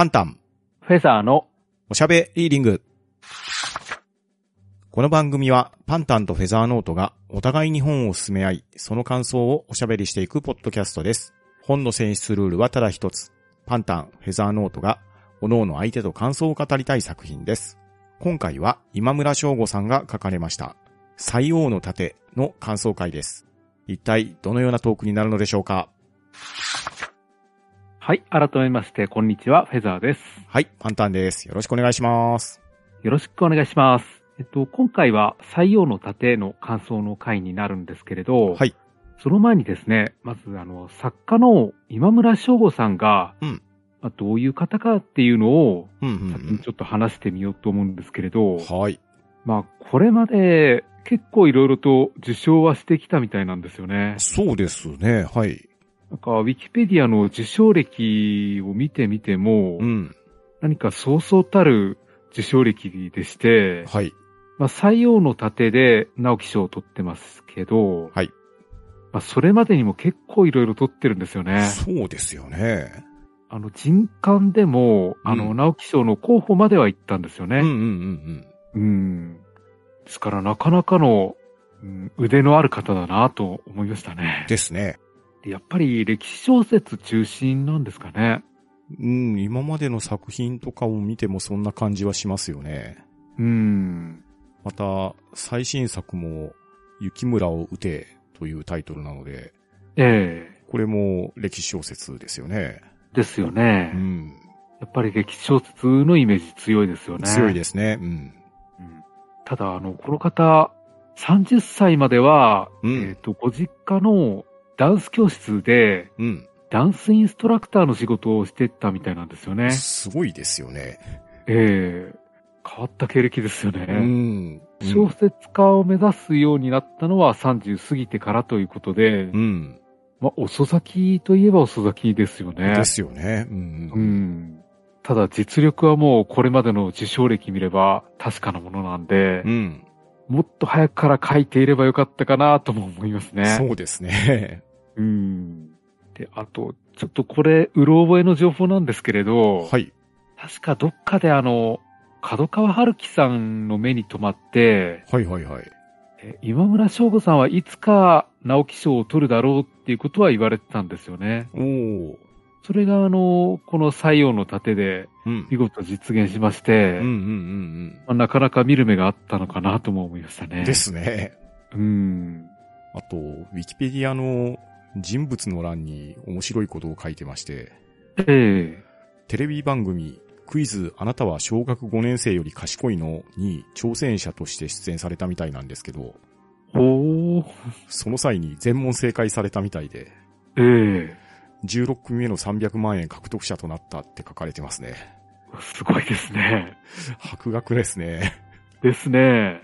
パンタン、フェザーのおしゃべリーディング。この番組はパンタンとフェザーノートがお互いに本を進め合い、その感想をおしゃべりしていくポッドキャストです。本の選出ルールはただ一つ。パンタン、フェザーノートが、各々相手と感想を語りたい作品です。今回は今村翔吾さんが書かれました。最王の盾の感想会です。一体どのようなトークになるのでしょうか？はい、改めまして、こんにちは、フェザーです。はい、パンタンです。よろしくお願いします。よろしくお願いします。えっと、今回は採用の盾の感想の回になるんですけれど、はい。その前にですね、まずあの、作家の今村翔吾さんが、うんまあ、どういう方かっていうのを、うんうん先にちょっと話してみようと思うんですけれど、うん。はい。まあ、これまで結構いろいろと受賞はしてきたみたいなんですよね。そうですね。はい。なんか、ウィキペディアの受賞歴を見てみても、うん。何かそうそうたる受賞歴でして、はい。まあ、採用の盾で直木賞を取ってますけど、はい。まあ、それまでにも結構いろいろ取ってるんですよね。そうですよね。あの、人間でも、あの、うん直木賞の候補までは行ったんですよね。うんうんうんうん。ですから、なかなかの、うん腕のある方だなと思いましたねうん。。ですね。でやっぱり歴史小説中心なんですかね。うん、今までの作品とかを見てもそんな感じはしますよね。うん。また、最新作も、雪村を撃てというタイトルなので、ええこれも歴史小説ですよね。ですよね。うん。やっぱり歴史小説のイメージ強いですよね。強いですね。うん。うんただ、あの、この方、30歳までは、うんえっ、と、ご実家のダンス教室で、うん。ダンスインストラクターの仕事をしてたみたいなんですよね。すごいですよね。ええ変わった経歴ですよね。うん。小説家を目指すようになったのは30過ぎてからということで、うん。まあ、遅咲きといえば遅咲きですよね。ですよね。うん。うん。ただ実力はもうこれまでの受賞歴見れば確かなものなんで、うん。もっと早くから書いていればよかったかなとも思いますね。そうですね。うん。で、あと、ちょっとこれ、うろ覚えの情報なんですけれど、はい。確かどっかであの、角川春樹さんの目に留まって、はいはいはい。え今村翔吾さんはいつか直木賞を取るだろうっていうことは言われてたんですよね。おー。それがあの、この採用の盾でうん。見事実現しまして、うんうんうんまあなかなか見る目があったのかなとも思いましたね。うん。で。すね。うん。あと、ウィキペディアの人物の欄に面白いことを書いてまして、ええテレビ番組、クイズあなたは小学5年生より賢いのに挑戦者として出演されたみたいなんですけど、おー。その際に全問正解されたみたいで、ええ16組目の300万円獲得者となったって書かれてますね。すごいですね。博学ですね。ですね。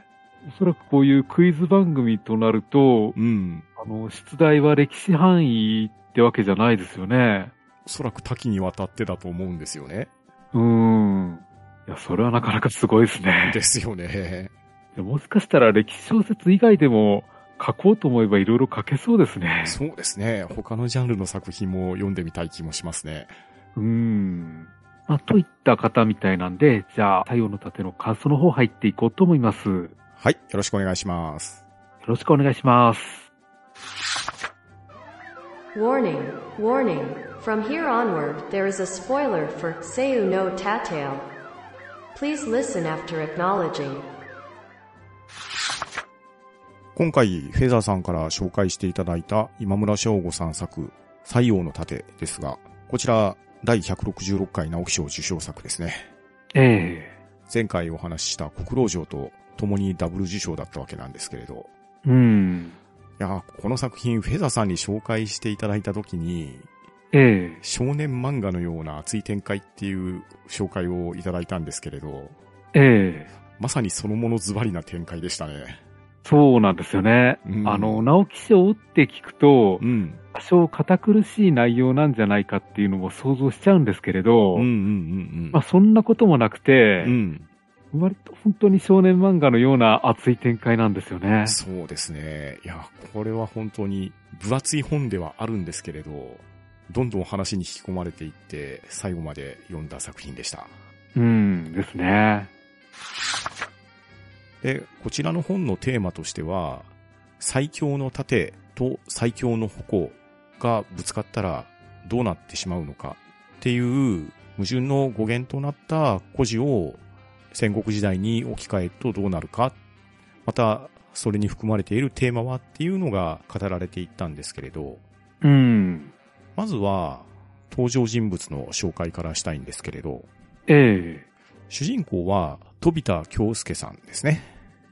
おそらくこういうクイズ番組となると、うん。あの、出題は歴史範囲ってわけじゃないですよね。おそらく多岐にわたってだと思うんですよね。うーん。いや、それはなかなかすごいですね。ですよね。でもしかしたら歴史小説以外でも書こうと思えばいろいろ書けそうですね。そうですね。他のジャンルの作品も読んでみたい気もしますね。うーん。まあ、といった方みたいなんで、じゃあ、太陽の盾の感想の方入っていこうと思います。よはい。よろしくお願いします。ろしくお願いします。Warning, warning. From here onward, there is a spoiler for Seiyu no Tatale. Please listen after acknowledging. 今回、フェザーさんから紹介していただいた今村翔吾さん作、西洋の盾ですが、こちら、第166回直木賞受賞作ですね。え前回お話しした国老城と共にダブル受賞だったわけなんですけれど、えうん。いやー、この作品、フェザーさんに紹介していただいたときに、ええ少年漫画のような熱い展開っていう紹介をいただいたんですけれど、ええまさにそのものズバリな展開でしたね。そうなんですよね。うんあの、直木賞って聞くとう、ん。多少堅苦しい内容なんじゃないかっていうのも想像しちゃうんですけれど、そんなこともなくて、うん。割と本当に少年漫画のような熱い展開なんですよね。そうですね。いや、これは本当に分厚い本ではあるんですけれど、どんどん話に引き込まれていって、最後まで読んだ作品でした。うん、ですね。で、こちらの本のテーマとしては、最強の盾と最強の矛がぶつかったらどうなってしまうのかっていう矛盾の語源となった故事を戦国時代に置き換えるとどうなるか、またそれに含まれているテーマはっていうのが語られていったんですけれど、うん。まずは登場人物の紹介からしたいんですけれど、ええ主人公は飛田京介さんですね。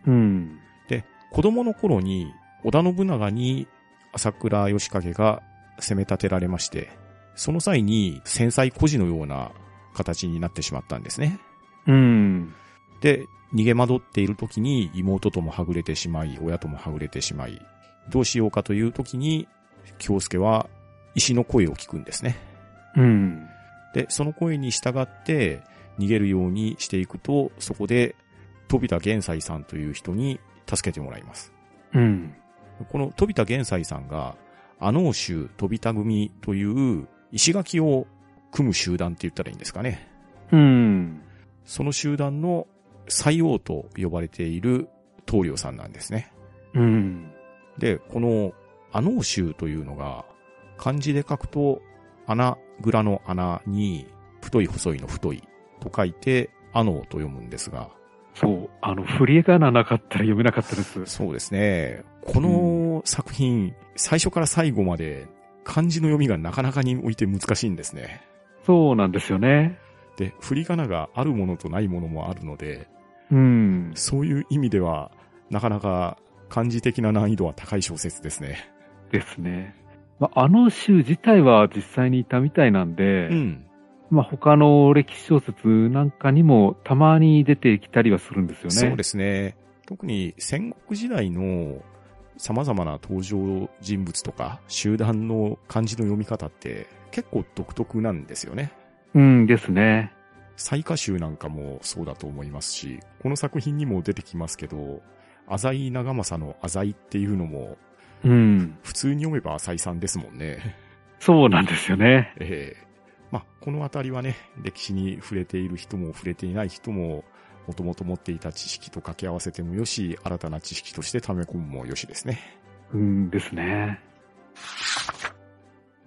うん。で、子供の頃に織田信長に朝倉義景が攻め立てられまして、その際に繊細孤児のような形になってしまったんですね。うん。で、逃げ惑っている時に妹ともはぐれてしまい、親ともはぐれてしまい、どうしようかという時に、京介は石の声を聞くんですね。うん。で、その声に従って逃げるようにしていくと、そこで飛田玄斎さんという人に助けてもらいます。うん。この飛田玄斎さんが、阿能州飛田組という石垣を組む集団って言ったらいいんですかね。うん。その集団の最王と呼ばれている棟梁さんなんですね。うん。で、この阿能州というのが漢字で書くと穴蔵の穴に太い細いの太いと書いて阿能と読むんですが、そう。あの、振り仮名なかったら読めなかったです。そうですね。この作品、最初から最後まで漢字の読みがなかなかにおいて難しいんですね。そうなんですよね。で、振り仮名があるものとないものもあるので、うん。そういう意味では、なかなか漢字的な難易度は高い小説ですね。ですね。まあ、あの州自体は実際にいたみたいなんで、うん。まあ、他の歴史小説なんかにもたまに出てきたりはするんですよね。そうですね。特に戦国時代の様々な登場人物とか集団の漢字の読み方って結構独特なんですよね。うんですね。最下集なんかもそうだと思いますし、この作品にも出てきますけど、浅井長政の浅井っていうのも、うん。普通に読めば浅井さんですもんね。そうなんですよね。ええまあ、このあたりはね、歴史に触れている人も触れていない人も、もともと持っていた知識と掛け合わせてもよし、新たな知識として溜め込むもよしですね。うんですね。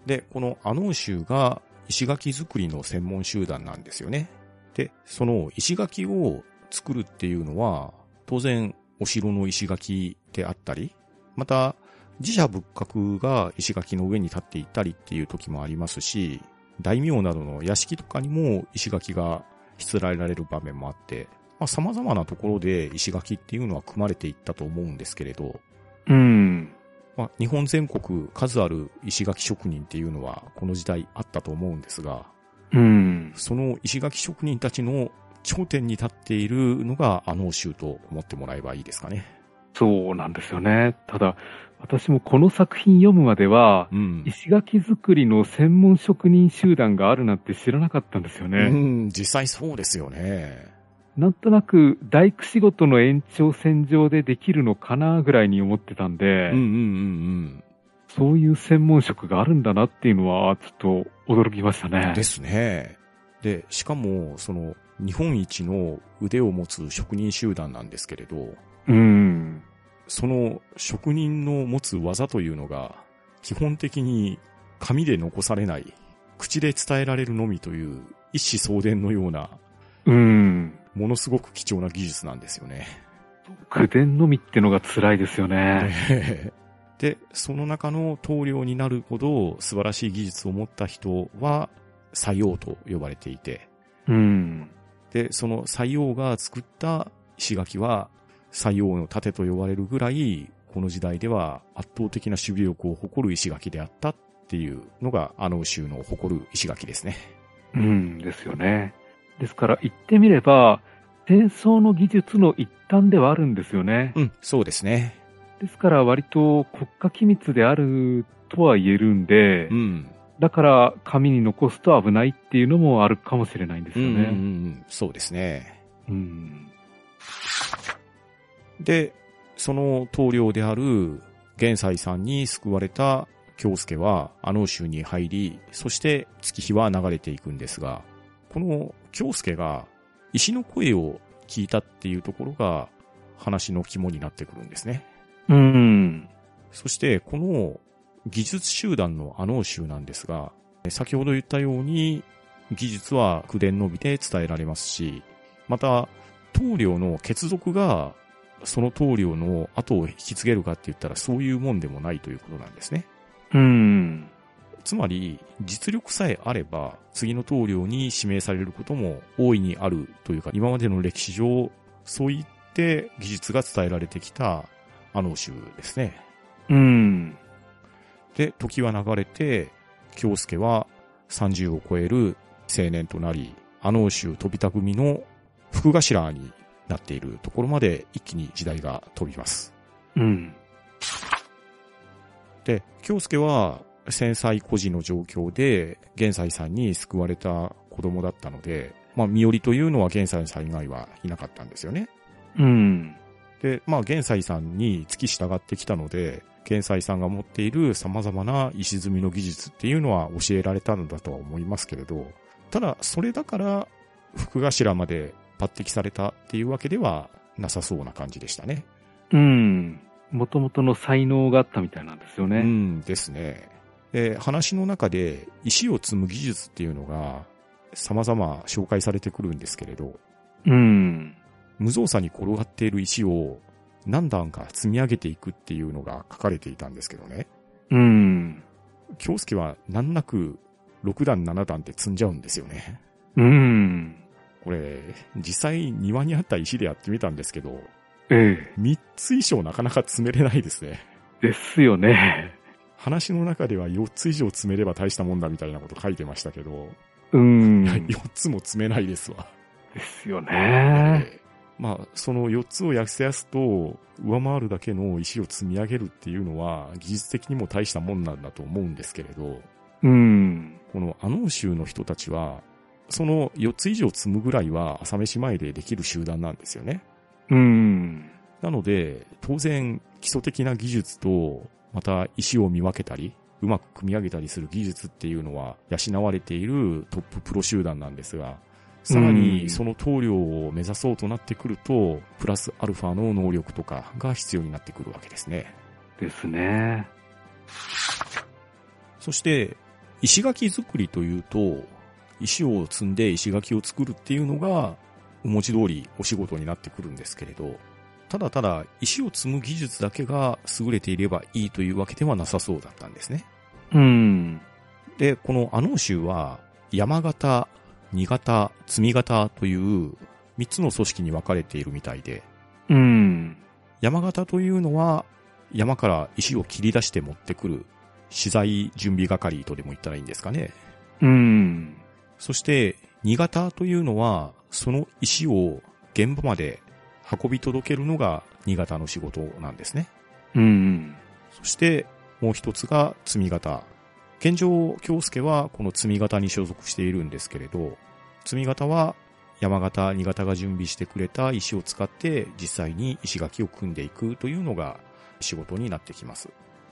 で、この阿能州が石垣作りの専門集団なんですよね。で、その石垣を作るっていうのは、当然お城の石垣であったり、また自社仏閣が石垣の上に立っていたりっていう時もありますし、大名などの屋敷とかにも石垣がしつらえられる場面もあって、まあ様々なところで石垣っていうのは組まれていったと思うんですけれど、うん。まあ、日本全国数ある石垣職人っていうのはこの時代あったと思うんですが、うん。その石垣職人たちの頂点に立っているのがあの州と思ってもらえばいいですかね。そうなんですよね。ただ、私もこの作品読むまでは、うん。石垣作りの専門職人集団があるなんて知らなかったんですようね。ん、実際そうですよね。なんとなく大工仕事の延長線上でできるのかなぐらいに思ってたんで、うんうんうんそういう専門職があるんだなっていうのはちょっと驚きましたうん。ね。ですね。で、しかも、その、日本一の腕を持つ職人集団なんですけれど、うん。その職人の持つ技というのが、基本的に紙で残されない、口で伝えられるのみという、一子相伝のような、うん。ものすごく貴重な技術なんですよね。口伝のみってのが辛いですよね。で、その中の棟梁になるほど素晴らしい技術を持った人は、採用と呼ばれていて、うん。で、その採用が作った石垣は、採用の盾と呼ばれるぐらい、この時代では圧倒的な守備力を誇る石垣であったっていうのが、あの州の誇る石垣ですね。うんですよね。ですから言ってみれば、戦争の技術の一端ではあるんですよね。うん、そうですね。ですから割と国家機密であるとは言えるんで、うん。だから紙に残すと危ないっていうのもあるかもしれないんですようんうんうんうね。ん、そうですね。うん。で、その棟梁である玄斎さんに救われた京介はあの州に入り、そして月日は流れていくんですが、この京介が石の声を聞いたっていうところが話の肝になってくるんですね。うん。そして、この技術集団のあの州なんですが、先ほど言ったように、技術は口伝のみで伝えられますし、また、棟梁の血族が、その棟梁の後を引き継げるかって言ったらそういうもんでもないということなんですね。うん。つまり、実力さえあれば、次の棟梁に指名されることも大いにあるというか、今までの歴史上、そう言って技術が伝えられてきたあの州ですね。うん。で、時は流れて、京介は30を超える青年となり、あの州飛びた組の副頭になっているところまで一気に時代が飛びます。うん。で、京介は戦災孤児の状況で、玄斎さんに救われた子供だったので、まあ、身寄りというのは玄斎さん以外はいなかったんですよね。うん。で、まあ、玄斎さんに付き従ってきたので、玄斎さんが持っている様々な石積みの技術っていうのは教えられたのだとは思いますけれど、ただ、それだから、副頭まで抜擢されたっていうわけではなさそうな感じでしたね。うん。もともとの才能があったみたいなんですようね。んですね。で、話の中で石を積む技術っていうのが様々紹介されてくるんですけれど、うん。無造作に転がっている石を何段か積み上げていくっていうのが書かれていたんですけどね。うん。京介は難なく6段7段って積んじゃうんですよね。うん。これ、実際庭にあった石でやってみたんですけど、ええ。3つ以上なかなか積めれないですね。ですよね。話の中では4つ以上積めれば大したもんだみたいなこと書いてましたけど、うん。4つも積めないですわ。ですよね。ええまあ、その4つをやせやすと、上回るだけの石を積み上げるっていうのは、技術的にも大したもんなんだと思うんですけれど、うん。このアノン州の人たちは、その4つ以上積むぐらいは朝飯前でできる集団なんですよね。うん。なので、当然基礎的な技術と、また石を見分けたり、うまく組み上げたりする技術っていうのは養われているトッププロ集団なんですが、さらにその棟梁を目指そうとなってくると、プラスアルファの能力とかが必要になってくるわけですね。ですね。そして、石垣作りというと、石を積んで石垣を作るっていうのが、お文字通りお仕事になってくるんですけれど、ただただ石を積む技術だけが優れていればいいというわけではなさそうだったんですね。うん。で、このアノー州は、山形、新潟、積型という3つの組織に分かれているみたいで、うん。山形というのは山から石を切り出して持ってくる資材準備係とでも言ったらいいんですかね。うん。そして、新潟というのは、その石を現場まで運び届けるのが新潟の仕事なんですね。うん。そして、もう一つが積み型。現状、京介はこの積み型に所属しているんですけれど、積み型は山形、新潟が準備してくれた石を使って実際に石垣を組んでいくというのが仕事になってきます。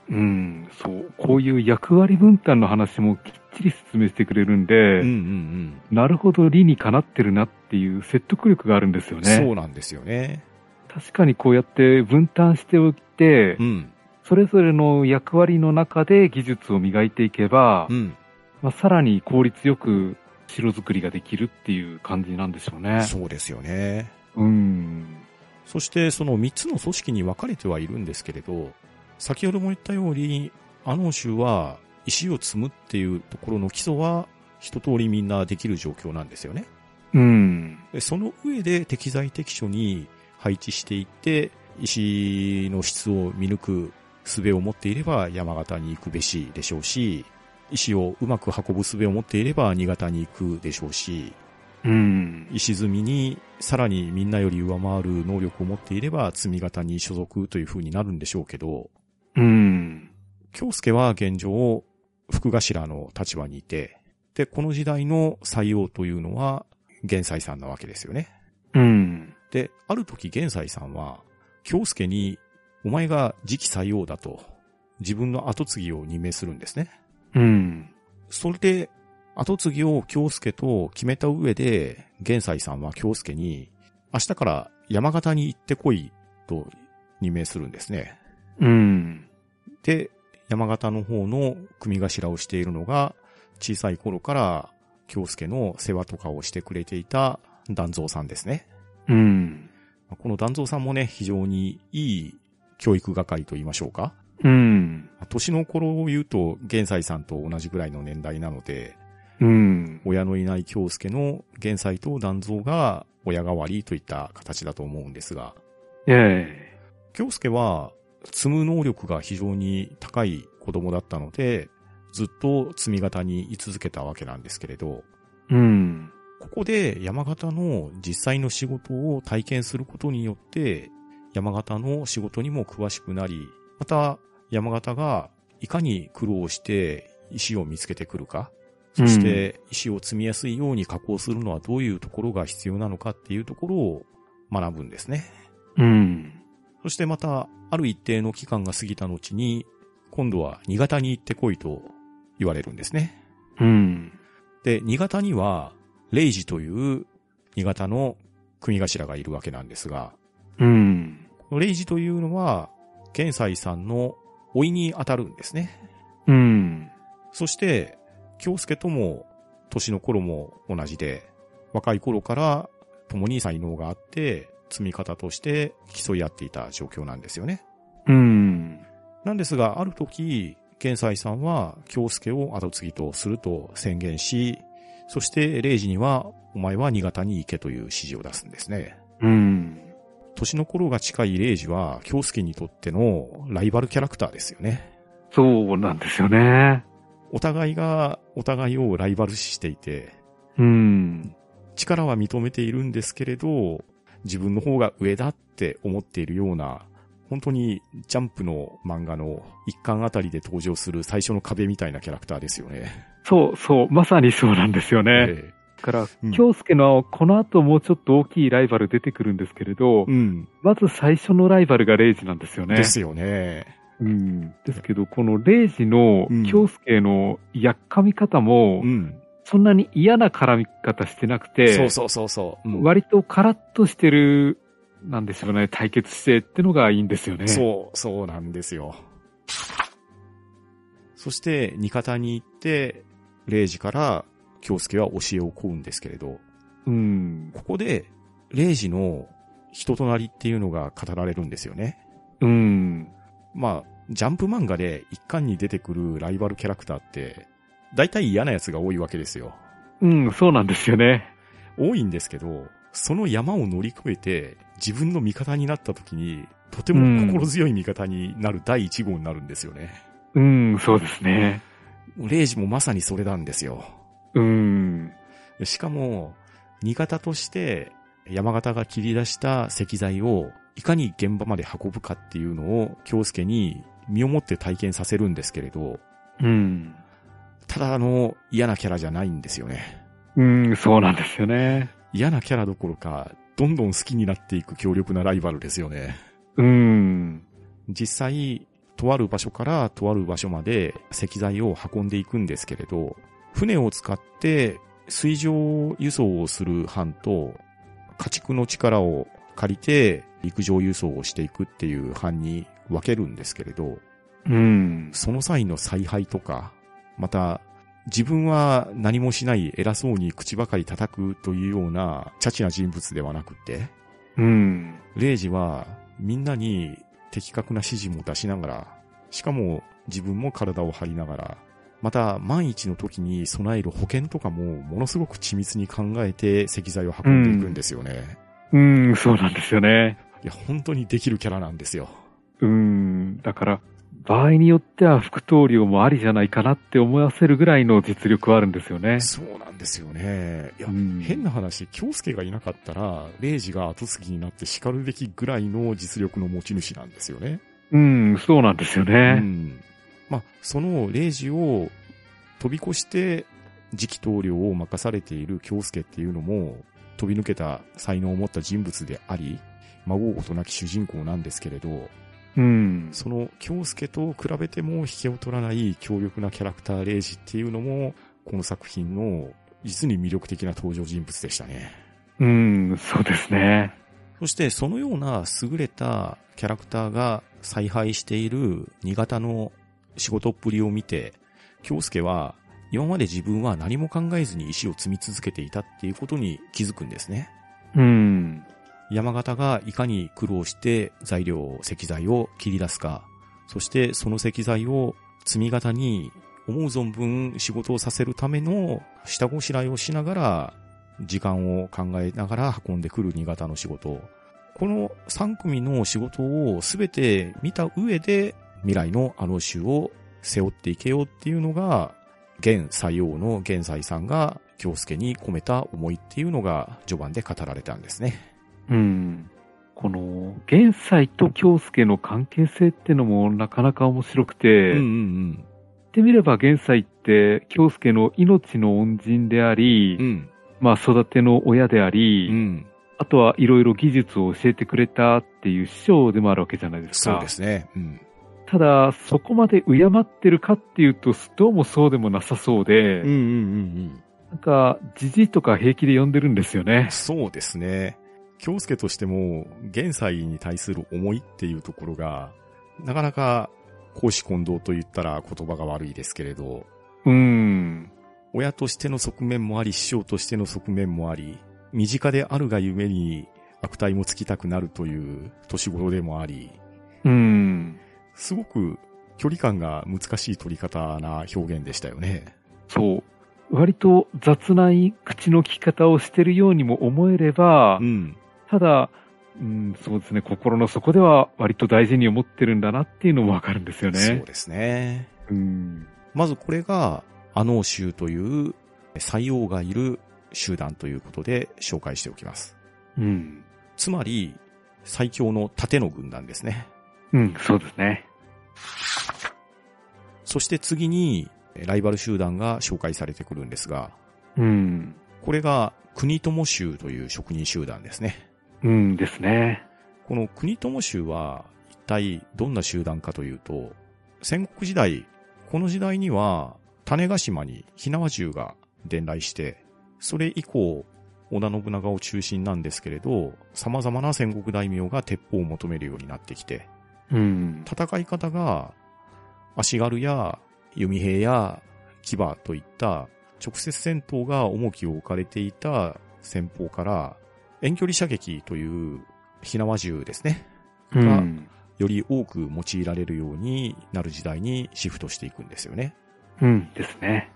うん。そう。こういう役割分担の話もきっちり説明してくれるんで、うんうんうん。なるほど理にかなってるなっていう説得力があるんですよね。そうなんですよね。確かにこうやって分担しておいて、うん。それぞれの役割の中で技術を磨いていけば、うん。まあ、さらに効率よく城作りができるっていう感じなんでしょうね。そうですよね。うん。そしてその3つの組織に分かれてはいるんですけれど、先ほども言ったように、アノン州は石を積むっていうところの基礎は一通りみんなできる状況なんですよね。うん。でその上で適材適所に配置していって、石の質を見抜く術を持っていれば山形に行くべしでしょうし、石をうまく運ぶ術を持っていれば新潟に行くでしょうし、うん。石積みにさらにみんなより上回る能力を持っていれば積み型に所属という風になるんでしょうけど、うん。京介は現状副頭の立場にいて、で、この時代の採用というのは玄斎さんなわけですよね。うん。で、ある時玄斎さんは京介にお前が次期採用だと自分の後継ぎを任命するんですね。うん。それで、後継ぎを京介と決めた上で、玄斎さんは京介に、明日から山形に行ってこいと任命するんですね。うん。で、山形の方の組頭をしているのが、小さい頃から京介の世話とかをしてくれていた団蔵さんですね。うん。この団蔵さんもね、非常にいい教育係と言いましょうか。うん。年の頃を言うと、玄斎さんと同じぐらいの年代なので、うん。親のいない京介の玄斎と団蔵が親代わりといった形だと思うんですが、ええ。京介は積む能力が非常に高い子供だったので、ずっと積み型に居続けたわけなんですけれど、うん。ここで山形の実際の仕事を体験することによって、山形の仕事にも詳しくなり、また山形がいかに苦労して石を見つけてくるか、そして石を積みやすいように加工するのはどういうところが必要なのかっていうところを学ぶんですね。うん。そしてまた、ある一定の期間が過ぎた後に、今度は新潟に行ってこいと言われるんですね。うん。で、新潟には、レイジという新潟の組頭がいるわけなんですが、うん。レイジというのは、玄斎さんの老いに当たるんですね。うん。そして、京介とも年の頃も同じで、若い頃から共に才能があって、積み方として競い合っていた状況なんですよね。うん。なんですが、ある時、玄斎さんは京介を後継ぎとすると宣言し、そして0時には、お前は新潟に行けという指示を出すんですね。うん。年の頃が近い0時は、京介にとってのライバルキャラクターですよね。そうなんですよね。お互いがお互いをライバル視していて、うん。力は認めているんですけれど、自分の方が上だって思っているような、本当にジャンプの漫画の一巻あたりで登場する最初の壁みたいなキャラクターですよね。そうそう、まさにそうなんですよね。えだからうん、京介のこの後もうちょっと大きいライバル出てくるんですけれどえ、うん。まず最初のライバルがレイジなんですよね。ですよね。うん。ですけど、このレイジのうん京介のやっかみ方もう、ん。そんなに嫌な絡み方してなくて、そうそうそうそう。うん割とカラッとしてる、なんでしょうね、対決姿勢ってのがいいんですよね。そう、そうなんですよ。そして、味方に行って、0時から京介は教えを請うんですけれど、う。うん。ここで、0時の人となりっていうのが語られるんですよね。うん。まあ、ジャンプ漫画で一巻に出てくるライバルキャラクターって、大体嫌なやつが多いわけですよ。うん、そうなんですよね。多いんですけど、その山を乗り越えて自分の味方になった時に、とても心強い味方になる第一号になるんですよね。うん、そうですね。レイジもまさにそれなんですよ。うん。しかも、味方として山形が切り出した石材をいかに現場まで運ぶかっていうのを京介に身をもって体験させるんですけれど、うん。ただあの嫌なキャラじゃないんですよね。うん、そうなんですよね。嫌なキャラどころか、どんどん好きになっていく強力なライバルですよね。うん。実際、とある場所からとある場所まで石材を運んでいくんですけれど、船を使って水上輸送をする班と、家畜の力を借りて陸上輸送をしていくっていう班に分けるんですけれど、うん。その際の采配とか、また、自分は何もしない偉そうに口ばかり叩くというようなチャチな人物ではなくて、うん。レイジはみんなに的確な指示も出しながら、しかも自分も体を張りながら、また万一の時に備える保険とかもものすごく緻密に考えて石材を運んでいくんですよね。うん、そうなんですよね。いや、本当にできるキャラなんですよ。うん。だから、場合によっては副棟梁もありじゃないかなって思わせるぐらいの実力はあるんですよね。そうなんですよね。いや、うん変な話、京介がいなかったら、レイジが後継ぎになって叱るべきぐらいの実力の持ち主なんですよね。うん、そうなんですようね。ん。まあ、そのレイジを飛び越して次期棟梁を任されている京介っていうのも飛び抜けた才能を持った人物であり、孫うことなき主人公なんですけれど、うん。その京介と比べても引けを取らない強力なキャラクターレイジっていうのも、この作品の実に魅力的な登場人物でしたね。うん、そうですね。そしてそのような優れたキャラクターが采配している新潟の仕事っぷりを見て、京介は今まで自分は何も考えずに石を積み続けていたっていうことに気づくんですね。うん。山形がいかに苦労して材料、石材を切り出すか、そしてその石材を積み型に思う存分仕事をさせるための下ごしらえをしながら、時間を考えながら運んでくる新潟の仕事。この3組の仕事をすべて見た上で未来のあの州を背負っていけようっていうのが、現採用の現在さんが京介に込めた思いっていうのが序盤で語られたんですね。うん。この、玄斎と京介の関係性ってのもなかなか面白くて、うんう言んってみれば玄斎って京介の命の恩人であり、うん。うん。まあ育ての親であり、うん。あとはいろいろ技術を教えてくれたっていう師匠でもあるわけじゃないですか。そうですね。うん。ただ、そこまで敬ってるかっていうと、どうもそうでもなさそうで、うんうんうんなんか、じじいとか平気で呼んでるんですようねん。。そうですね。京介としても、現在に対する思いっていうところが、なかなか、公私混同と言ったら言葉が悪いですけれど、うん。親としての側面もあり、師匠としての側面もあり、身近であるがゆえに悪態もつきたくなるという年頃でもあり、うん。すごく距離感が難しい取り方な表現でしたよね。そう。割と雑ない口の利き方をしてるようにも思えれば、うん。ただ、うん、そうですね、心の底では割と大事に思ってるんだなっていうのもわかるんですよね。そうですね。うん。まずこれが、アノー州という採用がいる集団ということで紹介しておきます。うん。つまり、最強の盾の軍団ですね。うん、そうですね。そして次に、ライバル集団が紹介されてくるんですが、うん。これが国友州という職人集団ですね。うんですね。この国友州は一体どんな集団かというと、戦国時代、この時代には種子島に火縄銃が伝来して、それ以降、織田信長を中心なんですけれど、様々な戦国大名が鉄砲を求めるようになってきて、うん。戦い方が足軽や弓兵や騎馬といった直接戦闘が重きを置かれていた戦法から遠距離射撃という火縄銃ですね。うん。より多く用いられるようになる時代にシフトしていくんですよね。うんですね。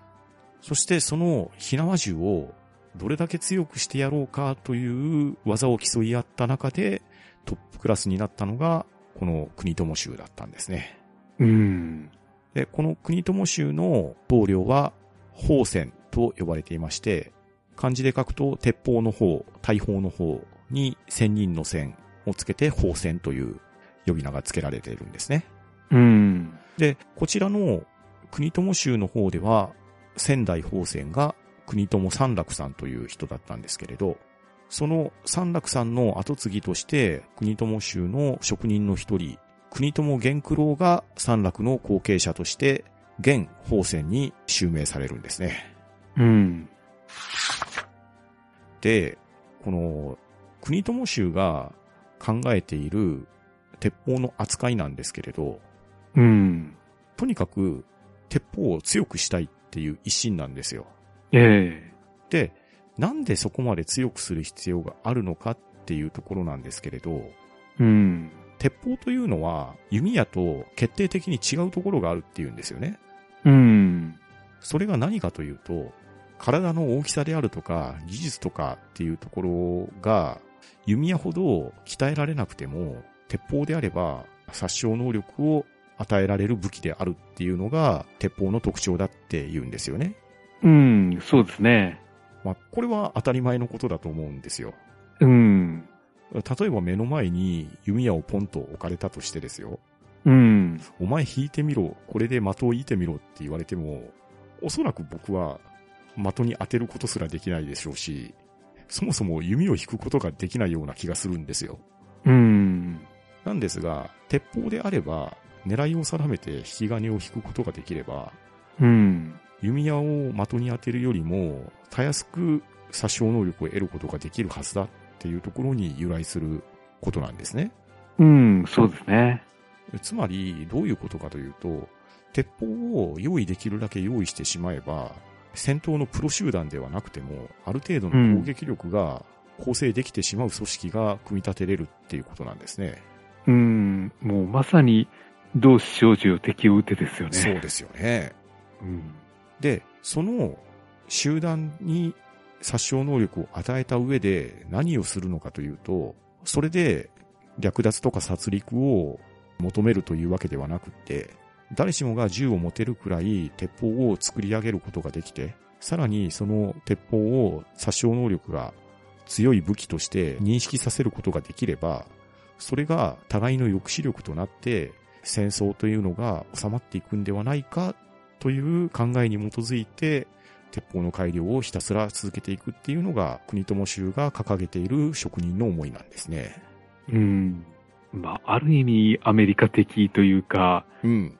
そしてその火縄銃をどれだけ強くしてやろうかという技を競い合った中でトップクラスになったのがこの国友州だったんですね。うん。で、この国友州の棟梁は、宝泉と呼ばれていまして、漢字で書くと、鉄砲の方、大砲の方に千人の線をつけて宝泉という呼び名が付けられているんですね。うん。で、こちらの国友州の方では、仙台宝泉が国友三楽さんという人だったんですけれど、その三楽さんの後継ぎとして、国友州の職人の一人、国友玄九郎が三楽の後継者として、現宝泉に襲名されるんですね。うん。で、この国友州が考えている鉄砲の扱いなんですけれど、うん。とにかく鉄砲を強くしたいっていう一心なんですよ。ええで、なんでそこまで強くする必要があるのかっていうところなんですけれど、うん。鉄砲というのは弓矢と決定的に違うところがあるっていうんですよね。うん。それが何かというと、体の大きさであるとか、技術とかっていうところが、弓矢ほど鍛えられなくても、鉄砲であれば殺傷能力を与えられる武器であるっていうのが、鉄砲の特徴だって言うんですよね。うん。そうですね。まあ、これは当たり前のことだと思うんですよ。うん。例えば目の前に弓矢をポンと置かれたとしてですよ。うん。お前引いてみろ、これで的を射てみろって言われても、おそらく僕は的に当てることすらできないでしょうし、そもそも弓を引くことができないような気がするんですよ。うん。なんですが、鉄砲であれば、狙いを定めて引き金を引くことができれば、うん。弓矢を的に当てるよりも、たやすく殺傷能力を得ることができるはずだっていうところに由来することなんですね。うん、そうですね。つまり、どういうことかというと、鉄砲を用意できるだけ用意してしまえば、戦闘のプロ集団ではなくても、ある程度の攻撃力が構成できてしまう組織が組み立てれるっていうことなんですね。うん、もうまさに、同志少女を敵を撃てですよね。そうですよね。うん。で、その集団に殺傷能力を与えた上で何をするのかというと、それで略奪とか殺戮を求めるというわけではなくって、誰しもが銃を持てるくらい鉄砲を作り上げることができて、さらにその鉄砲を殺傷能力が強い武器として認識させることができれば、それが互いの抑止力となって戦争というのが収まっていくんではないかという考えに基づいて、鉄砲の改良をひたすら続けていくっていうのが、国友州が掲げている職人の思いなんですね。うん。まあ、ある意味アメリカ的というか、うん。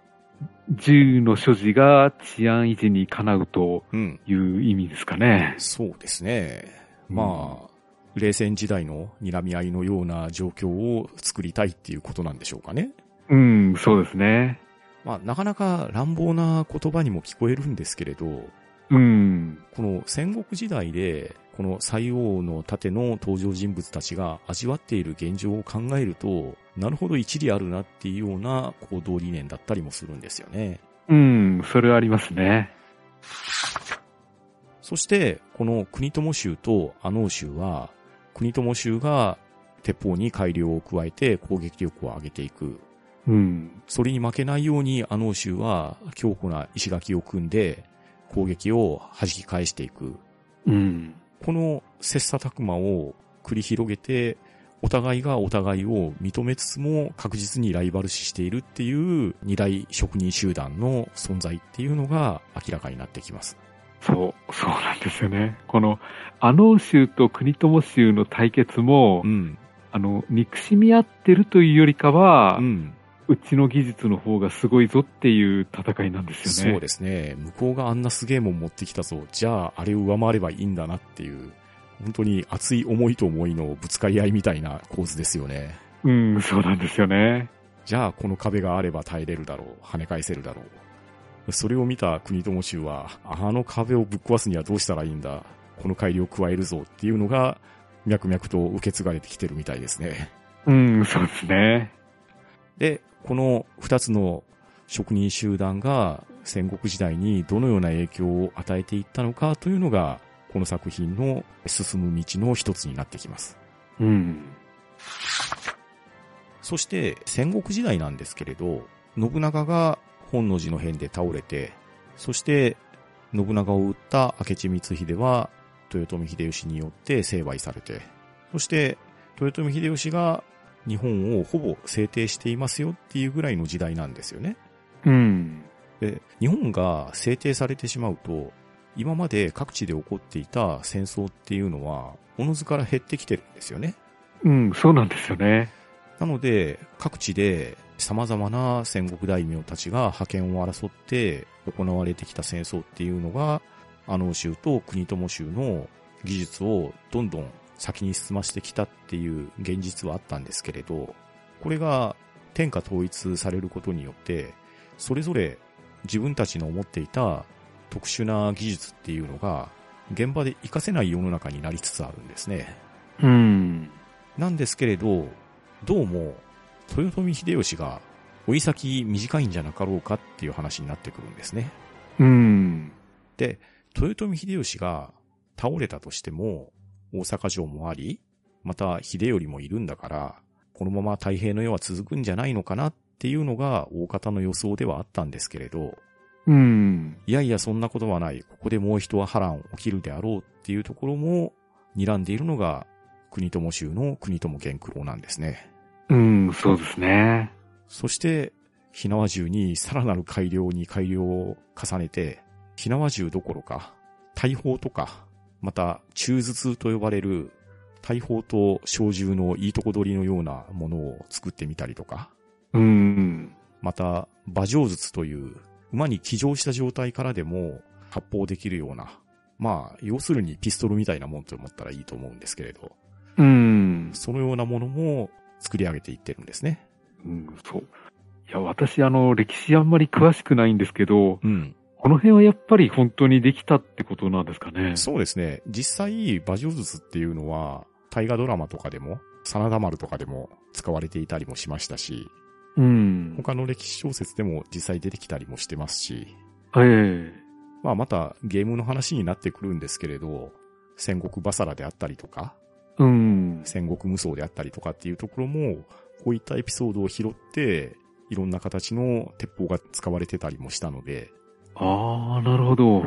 銃の所持が治安維持にかなうとうん。いう意味ですかね。そうですね。まあ、冷戦時代の睨み合いのような状況を作りたいっていうことなんでしょうかね。うん、そうですね。まあ、なかなか乱暴な言葉にも聞こえるんですけれど、うん。この戦国時代で、この西王の盾の登場人物たちが味わっている現状を考えると、なるほど一理あるなっていうような行動理念だったりもするんですよね。うん、それはありますね。そして、この国友州と阿能州は、国友州が鉄砲に改良を加えて攻撃力を上げていく。うん。それに負けないように阿能州は強固な石垣を組んで攻撃を弾き返していく。うん。この切磋琢磨を繰り広げて、お互いがお互いを認めつつも確実にライバル視しているっていう二大職人集団の存在っていうのが明らかになってきます。そう、そうなんですよね。この、阿能州と国友州の対決も、うん。あの、憎しみ合ってるというよりかは、う。うんちの技術の方がすごいぞっていう戦いなんですよね。そうですね。向こうがあんなすげえもん持ってきたぞ。じゃあ、あれを上回ればいいんだなっていう、本当に熱い思いと思いのぶつかり合いみたいな構図ですよね。うん、そうなんですよね。じゃあ、この壁があれば耐えれるだろう。跳ね返せるだろう。それを見た国友州は、あの壁をぶっ壊すにはどうしたらいいんだ。この改良を加えるぞっていうのが、脈々と受け継がれてきてるみたいですね。うん、そうですね。で、この二つの職人集団が戦国時代にどのような影響を与えていったのかというのが、この作品の進む道の一つになってきます。うん。そして戦国時代なんですけれど、信長が本能寺の変で倒れて、そして信長を撃った明智光秀は豊臣秀吉によって成敗されて、そして豊臣秀吉が日本をほぼ制定していますよっていうぐらいの時代なんですよね。うん。で、日本が制定されてしまうと、今まで各地で起こっていた戦争っていうのは、おのずから減ってきてるんですよね。うん、そうなんですよね。なので、各地で様々な戦国大名たちが覇権を争って行われてきた戦争っていうのが、阿能州と国友州の技術をどんどん先に進ましてきたっていう現実はあったんですけれど、これが天下統一されることによって、それぞれ自分たちの思っていた特殊な技術っていうのが現場で活かせない世の中になりつつあるんですね。うん。なんですけれど、どうも、豊臣秀吉が追い先短いんじゃなかろうかっていう話になってくるんですね。うん。で、豊臣秀吉が倒れたとしても、大阪城もあり、また秀頼もいるんだから、このまま太平の世は続くんじゃないのかなっていうのが大方の予想ではあったんですけれど、うん。いやいやそんなことはない。ここでもう一波乱起きるであろうっていうところも睨んでいるのが国友州の国友源九郎なんですね。うん、そうですね。そして、火縄銃にさらなる改良に改良を重ねて、火縄銃どころか、大砲とか、また中筒と呼ばれる大砲と小銃のいいとこ取りのようなものを作ってみたりとか、うん。また、馬上術という、馬に騎乗した状態からでも発砲できるような、まあ、要するにピストルみたいなもんと思ったらいいと思うんですけれど、うん。そのようなものも作り上げていってるんですね。うん、そう。いや、私、あの、歴史あんまり詳しくないんですけど、うん。この辺はやっぱり本当にできたってことなんですかね。そうですね。実際、馬上術っていうのは、大河ドラマとかでも、真田丸とかでも使われていたりもしましたし、うん。他の歴史小説でも実際出てきたりもしてますし、ええまあまたゲームの話になってくるんですけれど、戦国バサラであったりとか、うん。戦国無双であったりとかっていうところも、こういったエピソードを拾って、いろんな形の鉄砲が使われてたりもしたので、ああ、なるほど。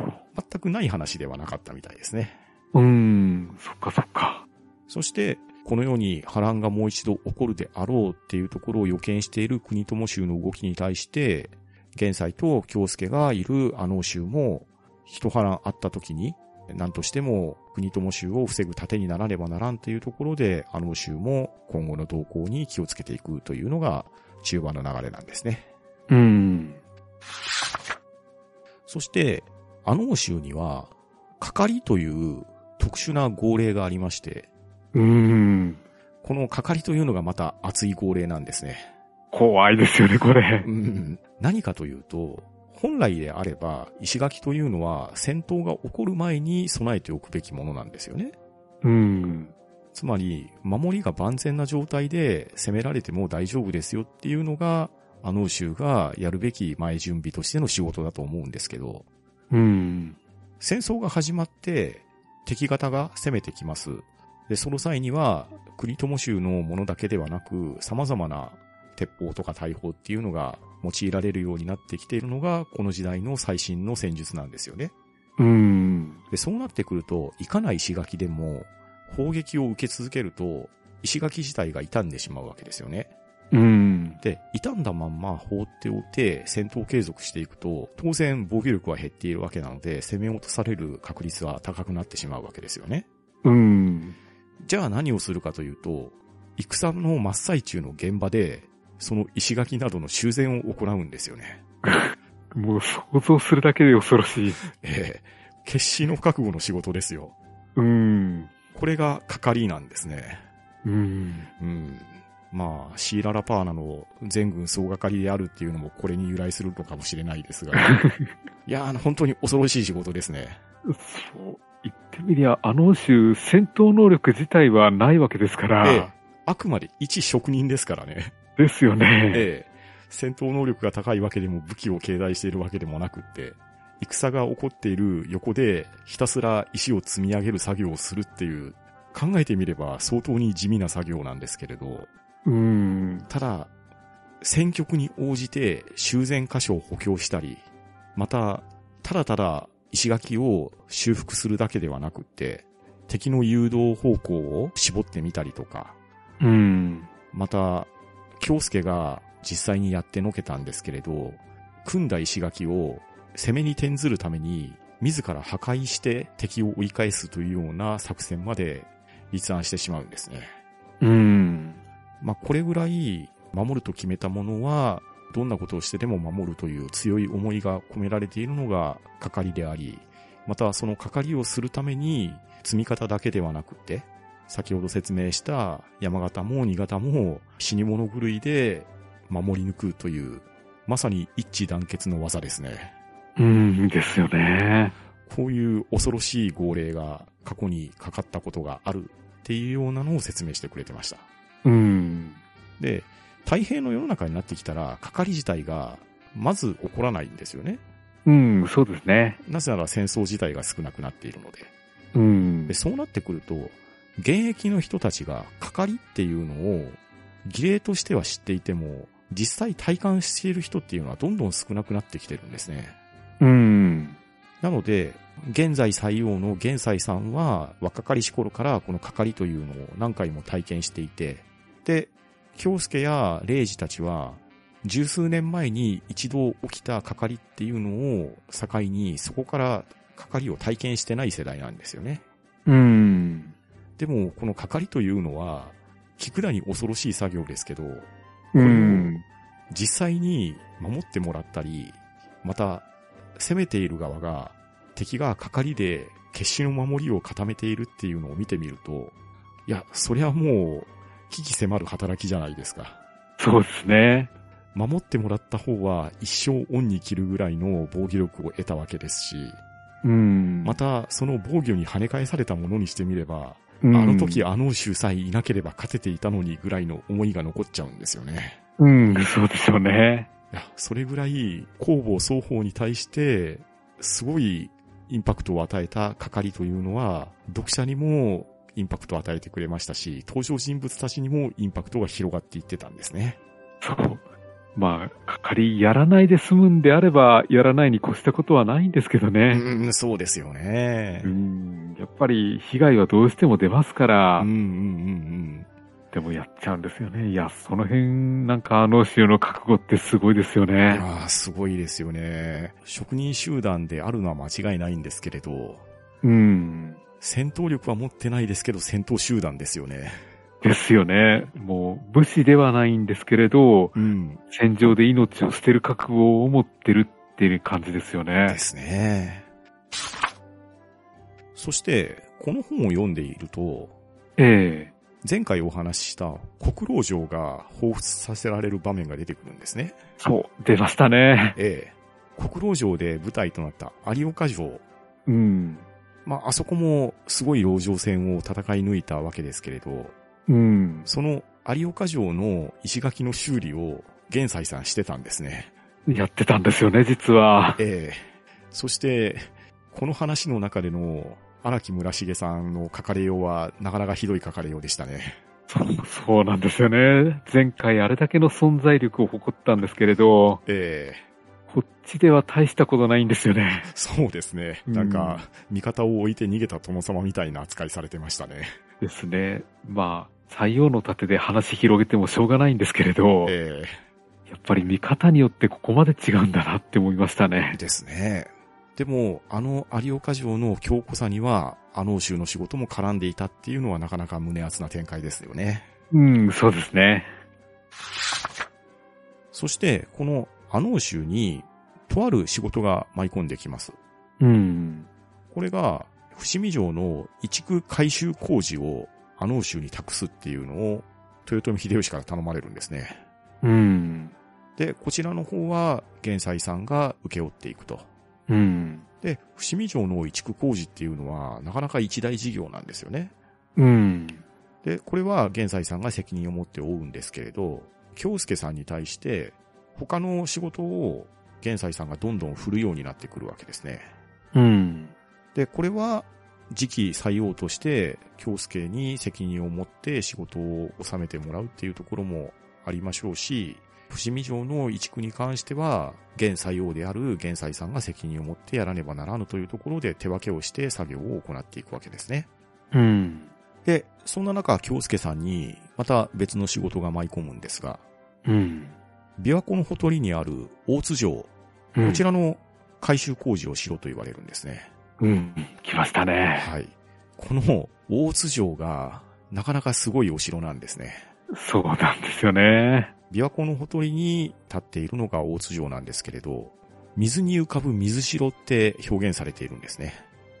全くない話ではなかったみたいですね。うん。そっかそっか。そして、このように波乱がもう一度起こるであろうっていうところを予見している国友州の動きに対して、現在と京介がいるあの州も、一波乱あった時に、何としても国友州を防ぐ盾にならねばならんというところで、あの州も今後の動向に気をつけていくというのが中盤の流れなんですね。うん。そして、あの州には、係という特殊な号令がありまして、うん。この係というのがまた熱い号令なんですね。怖いですよね、これう。ん、何かというと、本来であれば、石垣というのは戦闘が起こる前に備えておくべきものなんですよね。うん。つまり、守りが万全な状態で攻められても大丈夫ですよっていうのが、あの州がやるべき前準備としての仕事だと思うんですけど、うん。戦争が始まって敵方が攻めてきます。で、その際には、国友州のものだけではなく、様々な鉄砲とか大砲っていうのが用いられるようになってきているのが、この時代の最新の戦術なんですよね。うん。で、そうなってくると、いかない石垣でも、砲撃を受け続けると、石垣自体が傷んでしまうわけですよね。うん。で、傷んだまんま放っておいて戦闘継続していくと、当然防御力は減っているわけなので、攻め落とされる確率は高くなってしまうわけですよね。うん。じゃあ何をするかというと、戦の真っ最中の現場で、その石垣などの修繕を行うんですよね。もう想像するだけで恐ろしい。ええ決死の覚悟の仕事ですよ。うん。これが係なんですね。うん。うん。まあ、シーララパーナの全軍総がかりであるっていうのもこれに由来するのかもしれないですが。いや、あの、本当に恐ろしい仕事ですね。そう。言ってみりゃ、あの種、戦闘能力自体はないわけですから。ええあくまで一職人ですからね。ですよね。ええ戦闘能力が高いわけでも武器を携帯しているわけでもなくって、戦が起こっている横でひたすら石を積み上げる作業をするっていう、考えてみれば相当に地味な作業なんですけれど、うん。ただ、戦局に応じて修繕箇所を補強したり、また、ただただ石垣を修復するだけではなくって、敵の誘導方向を絞ってみたりとか、うん。また、京介が実際にやってのけたんですけれど、組んだ石垣を攻めに転ずるために、自ら破壊して敵を追い返すというような作戦まで立案してしまうんですね。うん。まあ、これぐらい守ると決めたものは、どんなことをしてでも守るという強い思いが込められているのが係であり、またその係をするために積み方だけではなくて、先ほど説明した山形も新潟も死に物狂いで守り抜くという、まさに一致団結の技ですね。うん、ですよね。こういう恐ろしい号令が過去にかかったことがあるっていうようなのを説明してくれてました。うん。で、太平の世の中になってきたら、係自体が、まず起こらないんですよね。うん、そうですね。なぜなら戦争自体が少なくなっているので。うんで、。そうなってくると、現役の人たちが、係っていうのを、儀礼としては知っていても、実際体感している人っていうのはどんどん少なくなってきてるんですね。うん。なので、現在採用の玄斎さんは、若かりし頃からこの係というのを何回も体験していて、で、京介や礼二たちは、十数年前に一度起きた係っていうのを境に、そこから係を体験してない世代なんですよね。うん。でも、この係というのは、聞くだに恐ろしい作業ですけど、うん。実際に守ってもらったり、また、攻めている側が、敵が係で決死の守りを固めているっていうのを見てみると、いや、そりゃもう、危機迫る働きじゃないですか。そうですね。守ってもらった方は一生恩に切るぐらいの防御力を得たわけですし、うん。またその防御に跳ね返されたものにしてみれば、うん、あの時あの州さえいなければ勝てていたのにぐらいの思いが残っちゃうんですよね。うん、そうでしょうね。いや、それぐらい攻防双方に対して、すごいインパクトを与えた係というのは、読者にもインパクトを与えてくれましたし、登場人物たちにもインパクトが広がっていってたんですね。そう。まあ、係やらないで済むんであれば、やらないに越したことはないんですけどね。うん、そうですよねう。ん。やっぱり被害はどうしても出ますから、うんうんうんでもやっちゃうんですよね。いや、その辺、なんかあの州の覚悟ってすごいですようん。ね。ああ、すごいですよね。職人集団であるのは間違いないんですけれど、うん。戦闘力は持ってないですけど戦闘集団ですよね。ですよね。もう、武士ではないんですけれど、うん。戦場で命を捨てる覚悟を持ってるっていう感じですよねで。すね。そして、この本を読んでいると、ええ前回お話しした国老城が彷彿させられる場面が出てくるんですね。そう、出ましたね。ええ。国老城で舞台となった有岡城。うん。まあ、あそこもすごい籠城戦を戦い抜いたわけですけれど、うん。その有岡城の石垣の修理を玄斎さんしてたんですね。やってたんですよね、実は。ええ。そして、この話の中での荒木村重さんの書かれようはなかなかひどい書かれようでしたね。そうそうなんですよね。前回あれだけの存在力を誇ったんですけれど、ええこっちでは大したことないんですよね。そうですね。なんか、味方を置いて逃げた殿様みたいな扱いされてましたね。ですね。まあ、採用の盾で話広げてもしょうがないんですけれど、えやっぱり見方によってここまで違うんだなって思いましたえね。ですね。でも、あの有岡城の強固さには、あの州の仕事も絡んでいたっていうのはなかなか胸熱な展開ですよね。うん、そうですね。そして、このアノー州に、とある仕事が舞い込んできます。うん。これが、伏見城の移築改修工事をアノー州に託すっていうのを、豊臣秀吉から頼まれるんですね。うん。で、こちらの方は、玄斎さんが請け負っていくと。うん。で、伏見城の移築工事っていうのは、なかなか一大事業なんですよね。うん。で、これは玄斎さんが責任を持って負うんですけれど、京介さんに対して、他の仕事を玄斎さんがどんどん振るようになってくるわけですね。うん。で、これは、次期採用として、京介に責任を持って仕事を収めてもらうっていうところもありましょうし、伏見城の移築に関しては、現採用である現斎さんが責任を持ってやらねばならぬというところで手分けをして作業を行っていくわけですね。うん。で、そんな中、京介さんに、また別の仕事が舞い込むんですが、うん。琵琶湖のほとりにある大津城、こちらの改修工事をしろと言われるんですね。うん。来ましたね。はい。この大津城が、なかなかすごいお城なんですね。そうなんですよね。琵琶湖のほとりに立っているのが大津城なんですけれど、水に浮かぶ水城って表現されているんですね。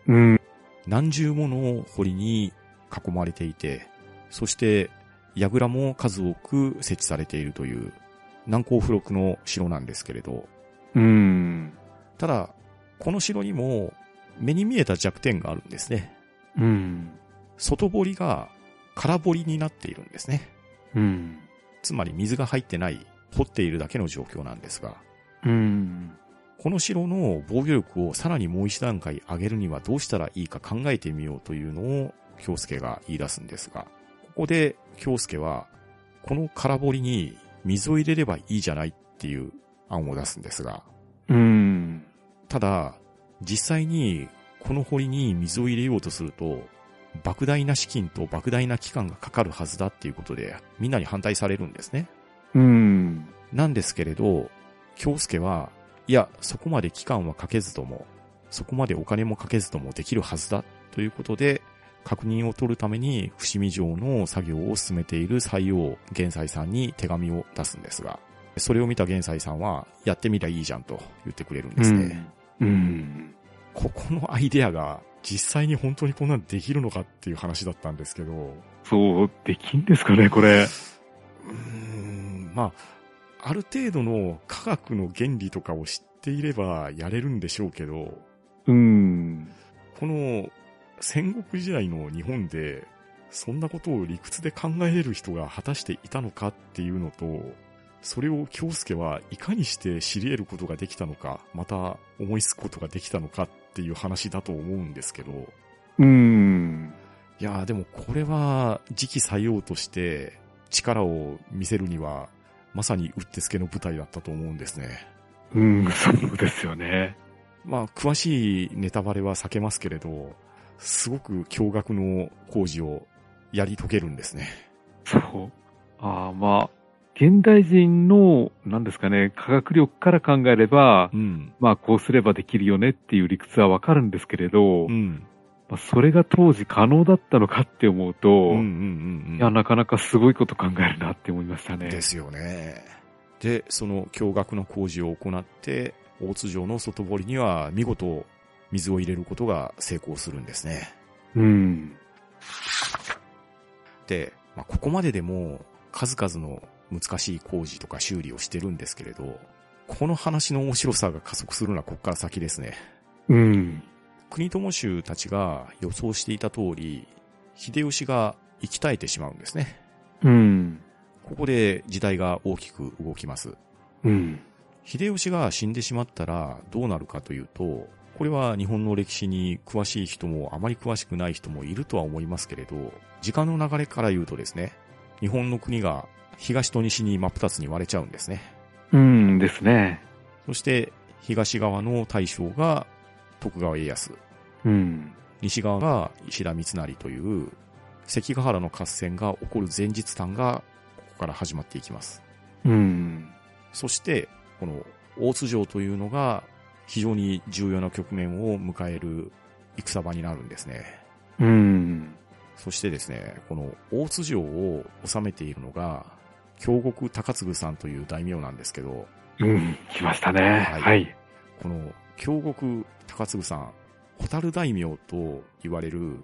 うん。何重もの堀に囲まれていて、そして、櫓も数多く設置されているという、難攻不落の城なんですけれど、うん。ただ、この城にも目に見えた弱点があるんですね。うん。外堀が空堀になっているんですね。うん。つまり水が入ってない、掘っているだけの状況なんですが、うん。この城の防御力をさらにもう一段階上げるにはどうしたらいいか考えてみようというのを京介が言い出すんですが、ここで京介は、この空堀に水を入れればいいじゃないっていう案を出すんですが、うん。ただ、実際にこの堀に水を入れようとすると、莫大な資金と莫大な期間がかかるはずだっていうことで、みんなに反対されるんですね。うん。なんですけれど、京介は、いや、そこまで期間はかけずとも、そこまでお金もかけずともできるはずだということで、確認を取るために伏見城の作業を進めている西王玄斎さんに手紙を出すんですが、それを見た玄斎さんは、やってみりゃいいじゃんと言ってくれるんですね。うん。うん。ここのアイデアが実際に本当にこんなんできるのかっていう話だったんですけど、そう、できんですかね、これ。うーん、まあ、ある程度の科学の原理とかを知っていればやれるんでしょうけど、うん。この戦国時代の日本で、そんなことを理屈で考えれる人が果たしていたのかっていうのと、それを京介はいかにして知り得ることができたのか、また思いつくことができたのかっていう話だと思うんですけど、うん。いやーでもこれは時期採用として力を見せるにはまさにうってつけの舞台だったと思うんですね。うん、そうですよね。まあ詳しいネタバレは避けますけれど、すごく驚愕の工事をやり遂げるんですね。そう。ああ、まあ、現代人の、なんですかね、科学力から考えれば、うん。まあ、こうすればできるよねっていう理屈はわかるんですけれど、うん。まあ、それが当時可能だったのかって思うと、うんうんうんうん。いや、なかなかすごいこと考えるなって思いましたね。ですよね。で、その驚愕の工事を行って、大津城の外堀には見事水を入れることが成功するんですね。うん。で、まあ、ここまででも数々の難しい工事とか修理をしてるんですけれど、この話の面白さが加速するのはここから先ですね。うん。国友衆たちが予想していた通り、秀吉が生き絶えてしまうんですね。うん。ここで時代が大きく動きます。うん。秀吉が死んでしまったらどうなるかというと、これは日本の歴史に詳しい人もあまり詳しくない人もいるとは思いますけれど、時間の流れから言うとですね、日本の国が東と西に真っ二つに割れちゃうんですね。うんですね。そして東側の大将が徳川家康、うん。西側が石田三成という関ヶ原の合戦が起こる前日譚がここから始まっていきます。うん。そして、この大津城というのが非常に重要な局面を迎える戦場になるんですね。うん。そしてですね、この大津城を治めているのが、京極高次さんという大名なんですけど、うん。来ましたね。はいはい。この京極高次さん、ホタル大名と言われる、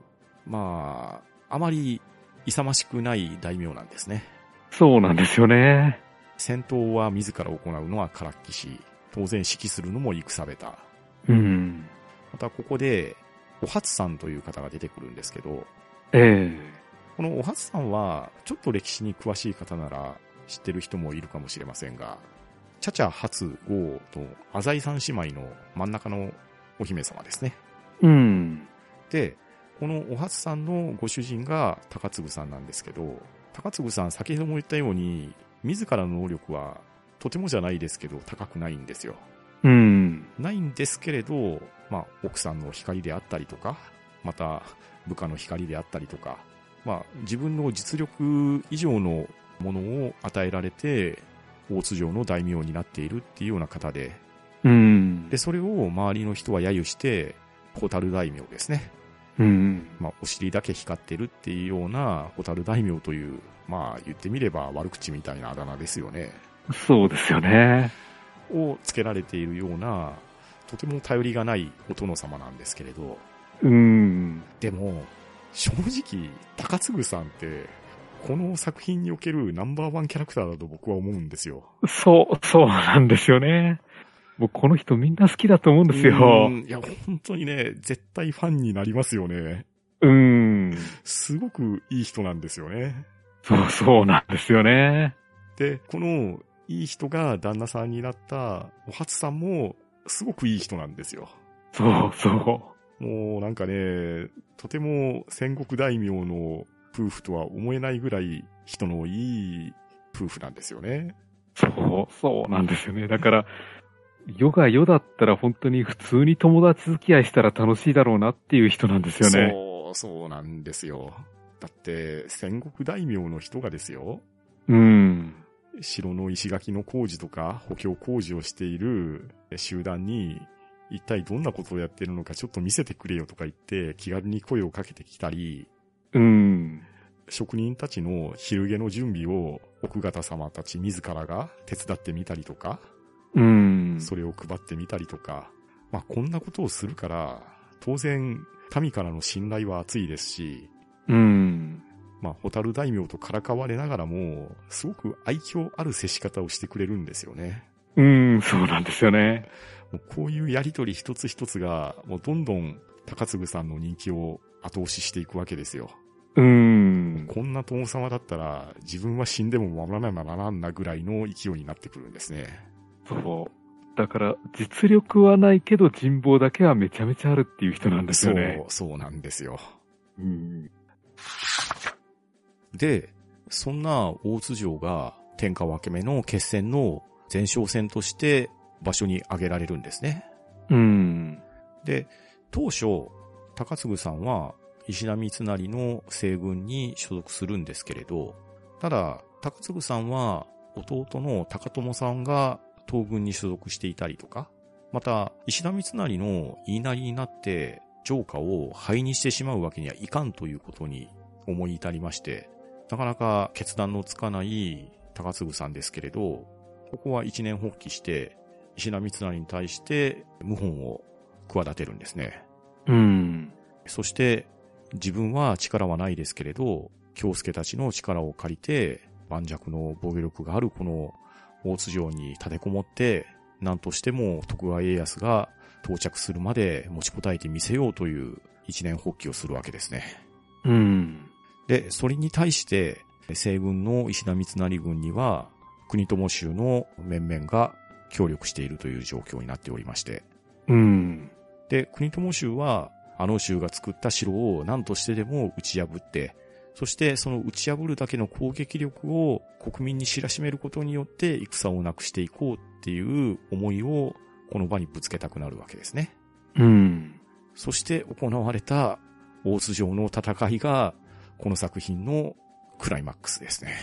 まあ、あまり勇ましくない大名なんですね。そうなんですよね。戦闘は自ら行うのは唐木氏、当然指揮するのも戦べた。うん。またここで、お初さんという方が出てくるんですけど、えこのお初さんは、ちょっと歴史に詳しい方なら知ってる人もいるかもしれませんが、チャチャ初号と浅井三姉妹の真ん中のお姫様ですね。えうん。で、このお初さんのご主人が高次さんなんですけど、高次さん先ほども言ったように、自らの能力はとてもじゃないですけど高くないんですよ。うん。ないんですけれど、まあ、奥さんの光であったりとか、また、部下の光であったりとか、まあ、自分の実力以上のものを与えられて、大津城の大名になっているっていうような方で、うんで、。それを周りの人は揶揄して、ホタル大名ですね。うん。まあ、お尻だけ光ってるっていうような、ホタル大名という、まあ、言ってみれば悪口みたいなあだ名ですよね。そうですよね。をつけられているような、とても頼りがないお殿様なんですけれど、うん。でも、正直、高次さんって、この作品におけるナンバーワンキャラクターだと僕は思うんですよ。そう、そうなんですよね。もうこの人みんな好きだと思うんですよう。んいや、本当にね、絶対ファンになりますよね。うん。すごくいい人なんですよね。そう、そうなんですよね。で、この、いい人が旦那さんになったお初さんも、すごくいい人なんですよ。そう、そもうなんかね、とても戦国大名の夫婦とは思えないぐらい人のいい夫婦なんですよね。う。そう、そうなんですよね。だから、世が世だったら本当に普通に友達付き合いしたら楽しいだろうなっていう人なんですよね。そう、そうなんですよ。だって、戦国大名の人がですよ、うん。城の石垣の工事とか補強工事をしている集団に一体どんなことをやってるのかちょっと見せてくれよとか言って気軽に声をかけてきたり、うん。職人たちの昼下の準備を奥方様たち自らが手伝ってみたりとか、うん。それを配ってみたりとか、まあこんなことをするから、当然民からの信頼は厚いですし、うん。まあ、ホタル大名とからかわれながらも、すごく愛嬌ある接し方をしてくれるんですよね。うん、そうなんですよね。もうこういうやりとり一つ一つが、もうどんどん高嗣さんの人気を後押ししていくわけですよ。うん。こんな殿様だったら、自分は死んでも守らなならんなぐらいの勢いになってくるんですね。そう。だから、実力はないけど人望だけはめちゃめちゃあるっていう人なんですそうよね。、そうなんですよ。うん。で、そんな大津城が天下分け目の決戦の前哨戦として場所に挙げられるんですね。うん。で、当初、高嗣さんは石田三成の西軍に所属するんですけれど、ただ、高嗣さんは弟の高友さんが東軍に所属していたりとか、また、石田三成の言いなりになって、城下を灰にしてしまうわけにはいかんということに思い至りまして、なかなか決断のつかない高嗣さんですけれど、ここは一年発起して、石田三成に対して謀反を企てるんですね。うん。そして、自分は力はないですけれど、京介たちの力を借りて、盤石の防御力があるこの大津城に立てこもって、何としても徳川家康が到着するまで持ちこたえてみせようという一年発起をするわけですね。うん。で、それに対して、西軍の石田三成軍には、国友州の面々が協力しているという状況になっておりまして、うん。で、国友州は、あの州が作った城を何としてでも打ち破って、そしてその打ち破るだけの攻撃力を国民に知らしめることによって戦をなくしていこうっていう思いをこの場にぶつけたくなるわけですね。うん。そして行われた大津城の戦いがこの作品のクライマックスですね。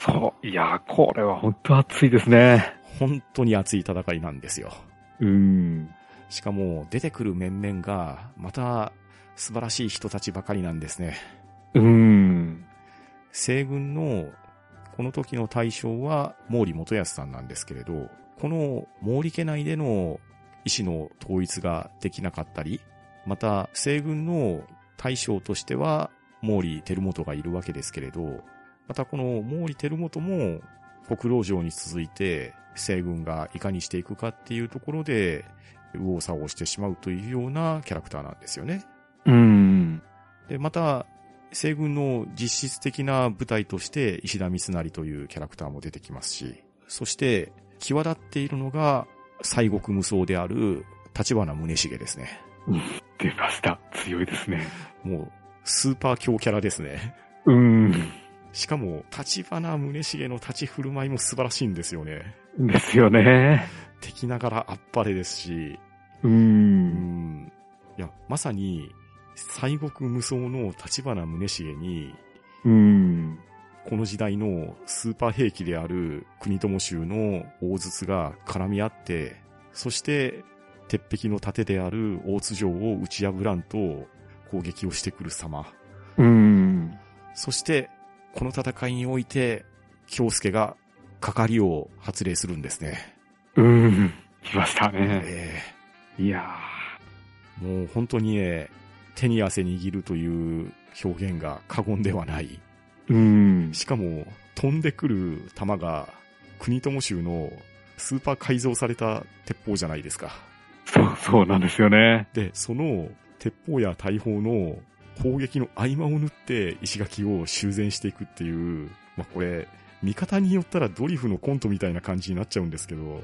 そう。いや、これは本当熱いですね。本当に熱い戦いなんですよ。うん。しかも出てくる面々がまた素晴らしい人たちばかりなんですね。うん。西軍のこの時の大将は毛利元康さんなんですけれど、この毛利家内での意思の統一ができなかったり、また西軍の大将としては毛利輝元がいるわけですけれど、またこの毛利輝元も国老城に続いて西軍がいかにしていくかっていうところで右往左往してしまうというようなキャラクターなんですよね。うん。で、また、西軍の実質的な部隊として石田三成というキャラクターも出てきますし、そして、際立っているのが、西国無双である立花宗重ですね。出ました。強いですね。もう、スーパー強キャラですね。うん。しかも、立花宗重の立ち振る舞いも素晴らしいんですよね。ですよね。敵ながらあっぱれですし、う。うんん。いや、まさに、西国無双の立花宗重に、うん。この時代のスーパー兵器である国友州の大筒が絡み合って、そして鉄壁の盾である大津城を打ち破らんと攻撃をしてくる様。うん。そして、この戦いにおいて、京介が係りを発令するんですね。うん。来ましたね。えいやえもう本当にね、手に汗握るという表現が過言ではない。ー。うん。しかも、飛んでくる弾が、国友州のスーパー改造された鉄砲じゃないですか。そう、そうなんですよね。で、その鉄砲や大砲の攻撃の合間を縫って石垣を修繕していくっていう、まあ、これ、見方によったらドリフのコントみたいな感じになっちゃうんですけど、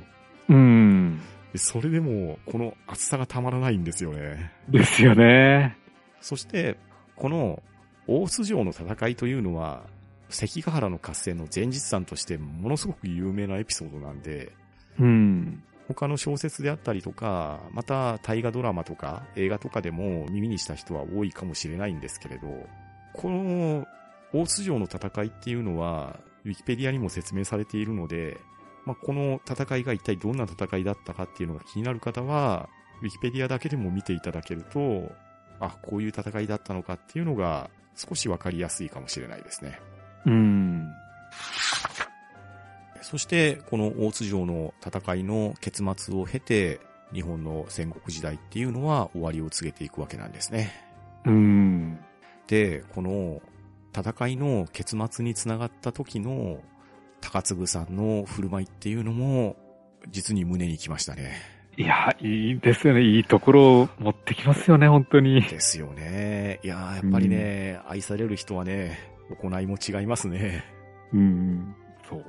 うん。それでもこの厚さがたまらないんですよね。ですよね。そして、この大津城の戦いというのは、関ヶ原の合戦の前日談としてものすごく有名なエピソードなんで、うん。他の小説であったりとか、また大河ドラマとか映画とかでも耳にした人は多いかもしれないんですけれど、この大津城の戦いっていうのは、ウィキペディアにも説明されているので、まあ、この戦いが一体どんな戦いだったかっていうのが気になる方は、ウィキペディアだけでも見ていただけると、あ、こういう戦いだったのかっていうのが少しわかりやすいかもしれないですね。うん。そして、この大津城の戦いの結末を経て、日本の戦国時代っていうのは終わりを告げていくわけなんですね。うん。で、この戦いの結末につながった時の高嗣さんの振る舞いっていうのも、実に胸にきましたね。いや、いいですよね。いいところを持ってきますよね、本当に。ですよね。いやーやっぱりね、愛される人はね、行いも違いますね。うん。そう。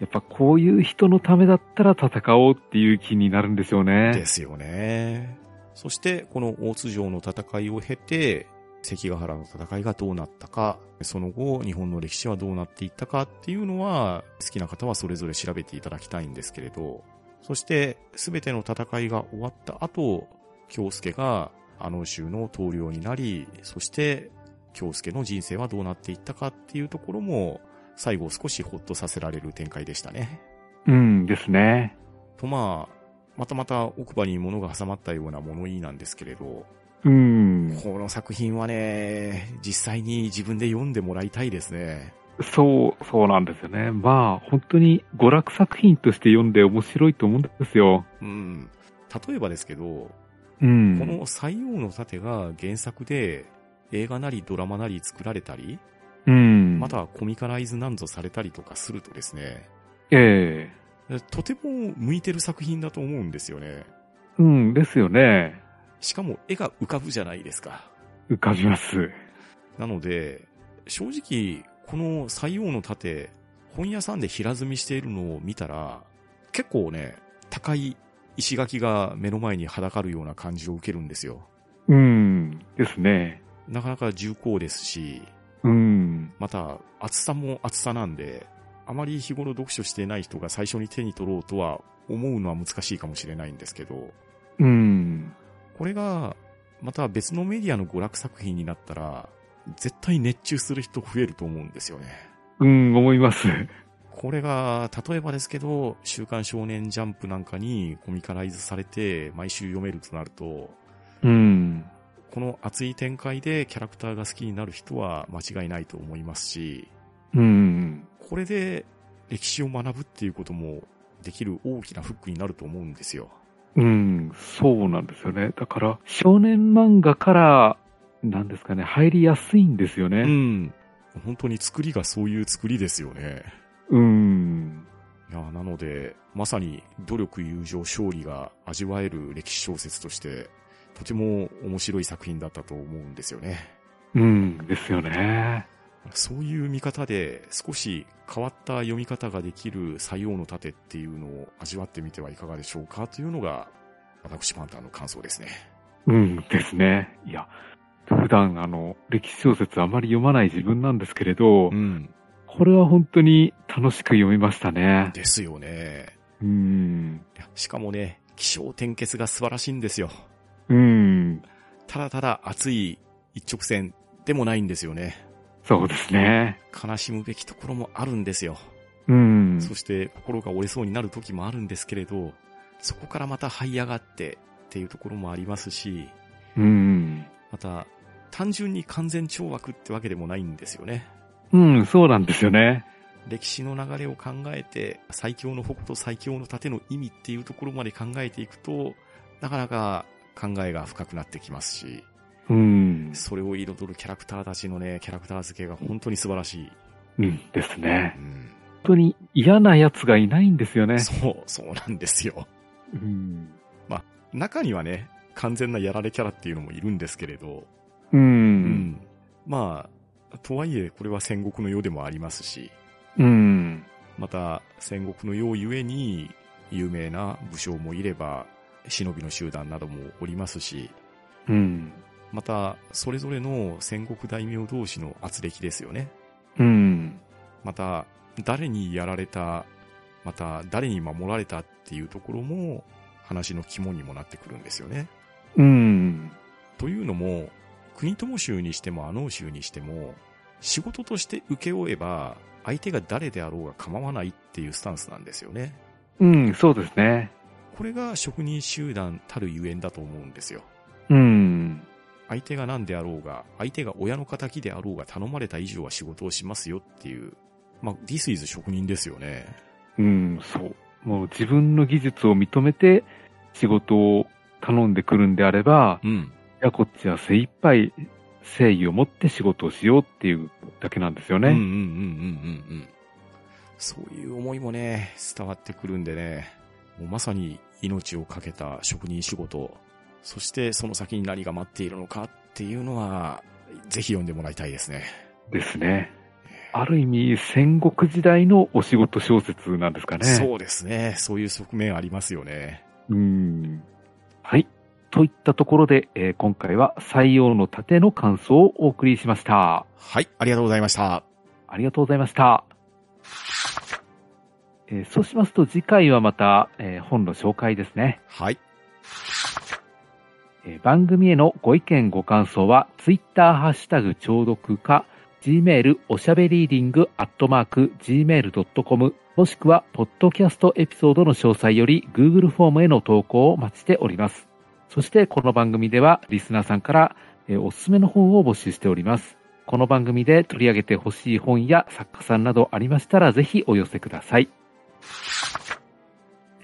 やっぱこういう人のためだったら戦おうっていう気になるんですよね。ですよね。そして、この大津城の戦いを経て、関ヶ原の戦いがどうなったか、その後、日本の歴史はどうなっていったかっていうのは、好きな方はそれぞれ調べていただきたいんですけれど、そして、すべての戦いが終わった後、京介が、あの州の統領になり、そして、京介の人生はどうなっていったかっていうところも、最後少しほっとさせられる展開でしたね。うんですね。とまあ、またまた奥歯に物が挟まったような物言いなんですけれど、うん。この作品はね、実際に自分で読んでもらいたいですね。そう、そうなんですよね。まあ、本当に娯楽作品として読んで面白いと思うんですよ。うん。例えばですけど、うん。この西洋の盾が原作で映画なりドラマなり作られたり、うん。またはコミカライズなんぞされたりとかするとですね、えとても向いてる作品だと思うんですよね。えうん、ですよね。しかも絵が浮かぶじゃないですか。浮かびます。なので、正直、この西洋の盾、本屋さんで平積みしているのを見たら、結構ね、高い石垣が目の前にはだかるような感じを受けるんですよ。うん。ですね。なかなか重厚ですし、うん。また厚さも厚さなんで、あまり日頃読書してない人が最初に手に取ろうとは思うのは難しいかもしれないんですけど、うん。これが、また別のメディアの娯楽作品になったら、絶対熱中する人増えると思うんですよね。うん、思います。これが、例えばですけど、週刊少年ジャンプなんかにコミカライズされて毎週読めるとなると、うん。この熱い展開でキャラクターが好きになる人は間違いないと思いますし、うん。これで歴史を学ぶっていうこともできる大きなフックになると思うんですよ。うん、そうなんですよね。だから、少年漫画から、なんですかね、入りやすいんですようね。ん。本当に作りがそういう作りですよね。うん。いや、なので、まさに努力、友情、勝利が味わえる歴史小説として、とても面白い作品だったと思うんですよね。うん、ですよね。そういう見方で少し変わった読み方ができる西洋の盾っていうのを味わってみてはいかがでしょうかというのが、私パンタンの感想ですね。うんですね。いや、普段あの、歴史小説あまり読まない自分なんですけれど、うん。これは本当に楽しく読みましたね。ですよね。うん。しかもね、気象転結が素晴らしいんですよ。うん。ただただ熱い一直線でもないんですよね。そうですね。悲しむべきところもあるんですよ。うん。そして心が折れそうになる時もあるんですけれど、そこからまた這い上がってっていうところもありますし、うん。また単純に完全懲悪ってわけでもないんですよね。うん、そうなんですよね。歴史の流れを考えて、最強の矛と最強の盾の意味っていうところまで考えていくと、なかなか考えが深くなってきますし、うん。それを彩るキャラクターたちのね、キャラクター付けが本当に素晴らしい。うんですねう。ん、本当に嫌な奴がいないんですよね。そう、そうなんですよ。うん。中にはね、完全なやられキャラっていうのもいるんですけれど、う。うんまあ、とはいえ、これは戦国の世でもありますし、うん。また、戦国の世ゆえに、有名な武将もいれば、忍びの集団などもおりますし、うん。また、それぞれの戦国大名同士の圧力ですよね。うん。また、誰にやられた、また、誰に守られたっていうところも、話の肝にもなってくるんですよね。うん。というのも、国友州にしても阿能州にしても、仕事として請け負えば、相手が誰であろうが構わないっていうスタンスなんですよね。うん、そうですね。これが職人集団たるゆえんだと思うんですよ。うん。相手が何であろうが、相手が親の仇であろうが頼まれた以上は仕事をしますよっていう。まあ、This is 職人ですよね。うん、そう。もう自分の技術を認めて仕事を頼んでくるんであれば、うん。いや、こっちは精一杯誠意を持って仕事をしようっていうだけなんですよね。うんうんうんうんうんうん。そういう思いもね、伝わってくるんでね、もうまさに命を懸けた職人仕事、そしてその先に何が待っているのかっていうのは、ぜひ読んでもらいたいですね。ですね。ある意味、戦国時代のお仕事小説なんですかね。そうですね。そういう側面ありますよね。うん。はい。といったところで、えー今回は採用の盾の感想をお送りしました。はい、ありがとうございました。ありがとうございました。えーそうしますと次回はまた、えー本の紹介ですね、はい。えー番組へのご意見ご感想は、ツイッターハッシュタグ聴読か、gmail おしゃべりーディングアットマーク gmail.com もしくは、ポッドキャストエピソードの詳細より Google フォームへの投稿をお待ちしております。そして、この番組では、リスナーさんから、えーおすすめの本を募集しております。この番組で取り上げてほしい本や作家さんなどありましたら、ぜひお寄せください。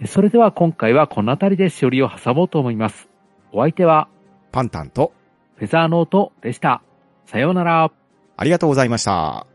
えそれでは今回はこの辺りでしおりを挟もうと思います。お相手は、パンタンと、フェザーノートでした。さようなら。ありがとうございました。